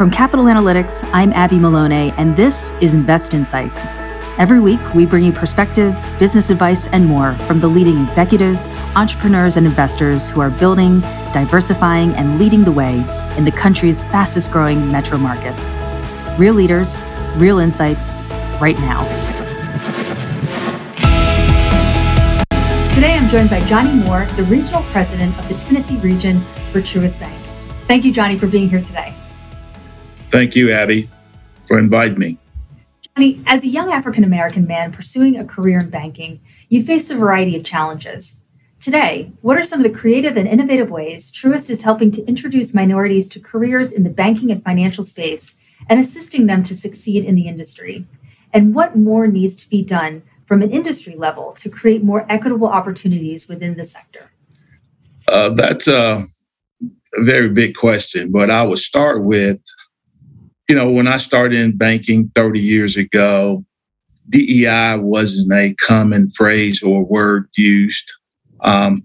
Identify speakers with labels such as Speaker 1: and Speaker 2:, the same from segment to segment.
Speaker 1: From Capital Analytics, I'm Abby Maloney, and this is Invest Insights. Every week, we bring you perspectives, business advice, and more from the leading executives, entrepreneurs, and investors who are building, diversifying, and leading the way in the country's fastest growing metro markets. Real leaders, real insights, right now. Today, I'm joined by Johnny Moore, the Regional President of the Tennessee region for Truist Bank. Thank you, Johnny, for being here today.
Speaker 2: Thank you, Abby, for inviting me.
Speaker 1: Johnny, as a young African American man pursuing a career in banking, you faced a variety of challenges. Today, what are some of the creative and innovative ways Truist is helping to introduce minorities to careers in the banking and financial space and assisting them to succeed in the industry? And what more needs to be done from an industry level to create more equitable opportunities within the sector?
Speaker 2: Uh, that's a very big question, but I would start with you know, when I started in banking 30 years ago, DEI wasn't a common phrase or word used um,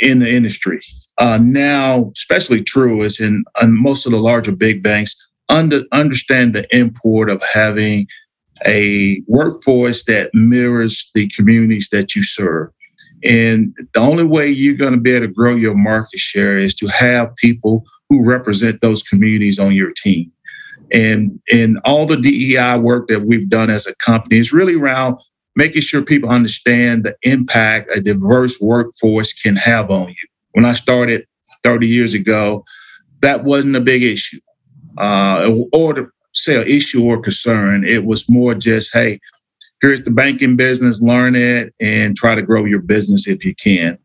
Speaker 2: in the industry. Uh, now, especially Truist and, in, most of the larger big banks under, understand the import of having a workforce that mirrors the communities that you serve. And the only way you're going to be able to grow your market share is to have people who represent those communities on your team and and all the DEI work that we've done as a company is really around making sure people understand the impact a diverse workforce can have on you. When I started 30 years ago, that wasn't a big issue, uh, or to say an issue or concern. It was more just, hey, here's the banking business, learn it, and try to grow your business if you can.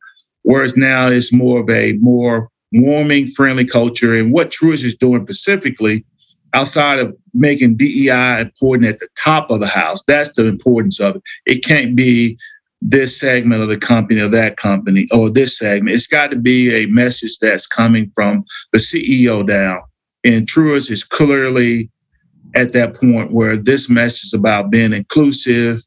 Speaker 2: Whereas now it's more of a more warming, friendly culture. And what Truist is doing specifically outside of making DEI important at the top of the house. That's the importance of it. It can't be this segment of the company or that company or this segment. It's got to be a message that's coming from the CEO down. And Truist is clearly at that point where this message about being inclusive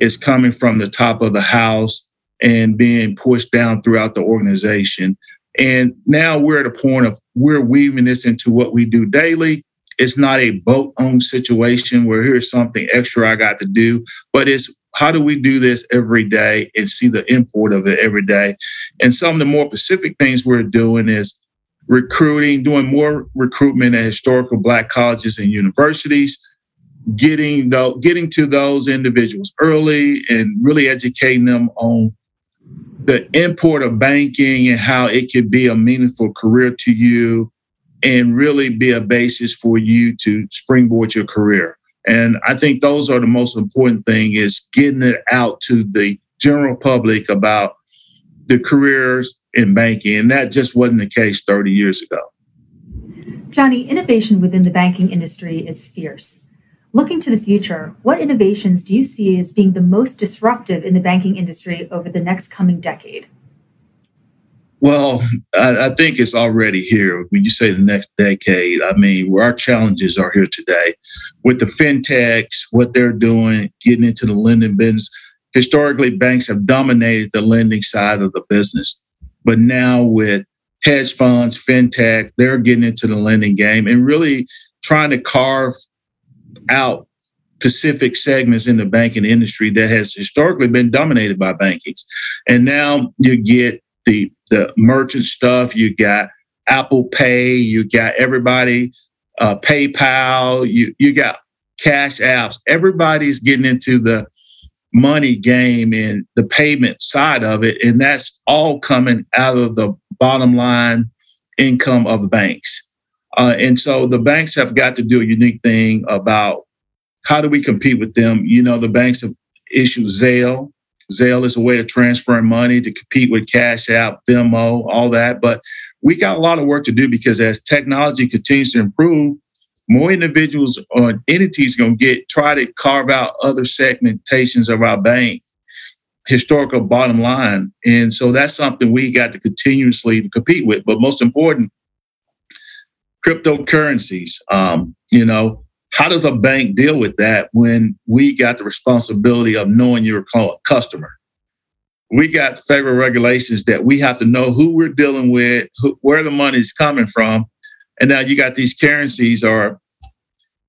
Speaker 2: is coming from the top of the house and being pushed down throughout the organization. And now we're at a point of we're weaving this into what we do daily it's not a boat owned situation where here's something extra I got to do, but it's how do we do this every day and see the import of it every day? And some of the more specific things we're doing is recruiting, doing more recruitment at historical black colleges and universities, getting the, getting to those individuals early and really educating them on the import of banking and how it could be a meaningful career to you and really be a basis for you to springboard your career. And I think those are the most important thing is getting it out to the general public about the careers in banking. And that just wasn't the case 30 years ago.
Speaker 1: Johnny, innovation within the banking industry is fierce. Looking to the future, what innovations do you see as being the most disruptive in the banking industry over the next coming decade?
Speaker 2: Well, I, I, think it's already here. When you say the next decade, I mean, our challenges are here today with the fintechs, what they're doing, getting into the lending business. Historically, banks have dominated the lending side of the business. But now with hedge funds, fintech, they're getting into the lending game and really trying to carve out specific segments in the banking industry that has historically been dominated by bankings. And now you get the the merchant stuff. You got Apple Pay. You got everybody uh, PayPal. You you got cash apps. Everybody's getting into the money game and the payment side of it, and that's all coming out of the bottom line income of the banks. Uh, and so the banks have got to do a unique thing about how do we compete with them. You know, the banks have issued Zelle, Zelle is a way of transferring money to compete with Cash App, Venmo, all that. But we got a lot of work to do because as technology continues to improve, more individuals or entities going to get try to carve out other segmentations of our bank historical bottom line. And so that's something we got to continuously compete with. But most important cryptocurrencies. Um, you know how does a bank deal with that when we got the responsibility of knowing your customer? We got federal regulations that we have to know who we're dealing with, who, where the money is coming from, And now you got these currencies or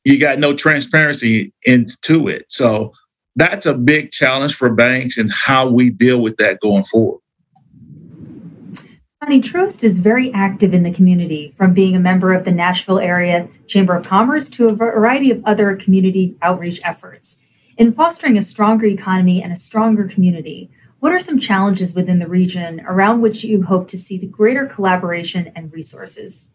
Speaker 2: you got no transparency into it. So that's a big challenge for banks and how we deal with that going forward.
Speaker 1: Johnny Truist is very active in the community, from being a member of the Nashville Area Chamber of Commerce to a variety of other community outreach efforts. In fostering a stronger economy and a stronger community, what are some challenges within the region around which you hope to see the greater collaboration and resources?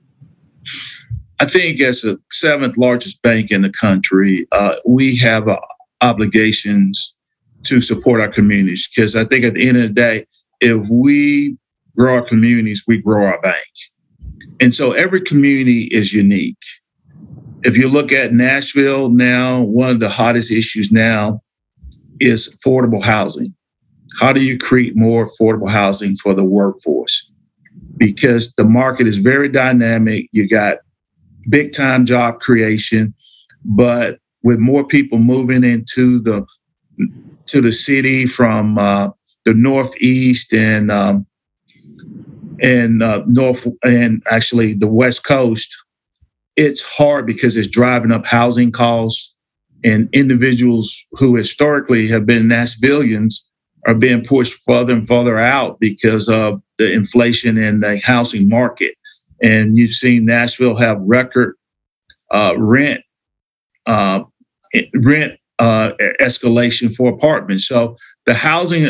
Speaker 2: I think, as the seventh largest bank in the country, uh, we have uh, obligations to support our communities because I think at the end of the day, if we grow our communities, we grow our bank. And so every community is unique. If you look at Nashville now, one of the hottest issues now is affordable housing. How do you create more affordable housing for the workforce? Because the market is very dynamic. You got big time job creation, but with more people moving into the to the city from uh, the northeast and um, and uh, north and actually the west coast, it's hard because it's driving up housing costs, and individuals who historically have been Nashvillians are being pushed further and further out because of the inflation in the housing market. And you've seen Nashville have record uh, rent uh, rent uh, escalation for apartments. So the housing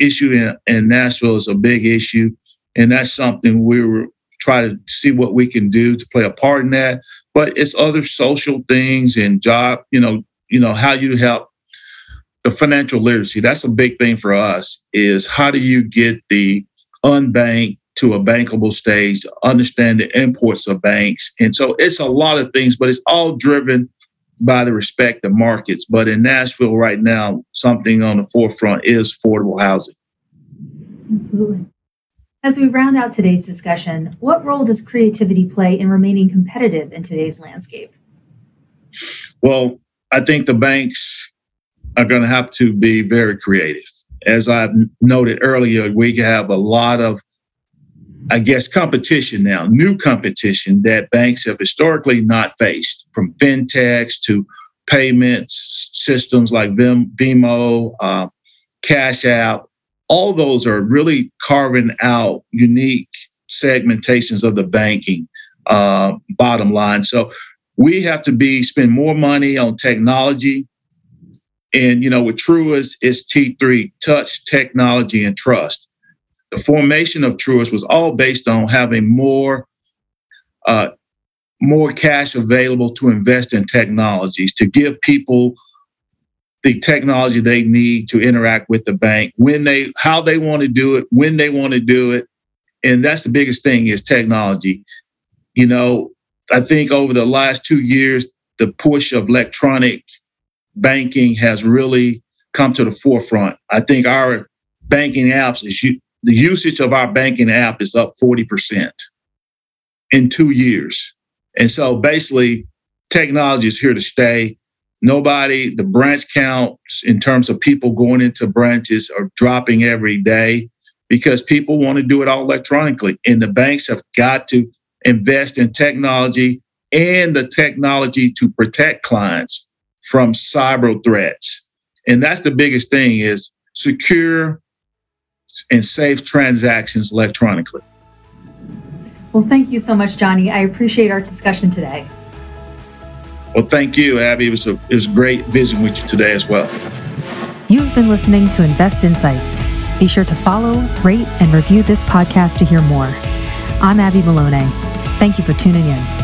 Speaker 2: issue in, in Nashville is a big issue and that's something we were try to see what we can do to play a part in that. But it's other social things and job, you know, you know how you help the financial literacy. That's a big thing for us. Is how do you get the unbanked to a bankable stage, understand the imports of banks, and so it's a lot of things, but it's all driven by the respect of markets. But in Nashville right now, something on the forefront is affordable housing.
Speaker 1: Absolutely. As we round out today's discussion, what role does creativity play in remaining competitive in today's landscape?
Speaker 2: Well, I think the banks are going to have to be very creative. As I've noted earlier, we have a lot of, I guess, competition now, new competition that banks have historically not faced, from fintechs to payments systems like Vim, Venmo, uh, Cash App, all those are really carving out unique segmentations of the banking uh, bottom line. So we have to be spend more money on technology. And you know, with Truist, it's T3, touch, technology, and trust. The formation of Truist was all based on having more uh, more cash available to invest in technologies to give people the technology they need to interact with the bank when they how they want to do it when they want to do it. And that's the biggest thing is technology. You know i think over the last two years the push of electronic banking has really come to the forefront. I think our banking apps is the usage of our banking app is up 40% in two years. And so basically technology is here to stay Nobody, the branch counts in terms of people going into branches are dropping every day because people want to do it all electronically. And the banks have got to invest in technology and the technology to protect clients from cyber threats. And that's the biggest thing is secure and safe transactions electronically.
Speaker 1: Well, thank you so much, Johnny. I appreciate our discussion today.
Speaker 2: Well, thank you, Abby. It was, a, it was great visiting with you today as well.
Speaker 1: You've been listening to Invest Insights. Be sure to follow, rate, and review this podcast to hear more. I'm Abby Maloney. Thank you for tuning in.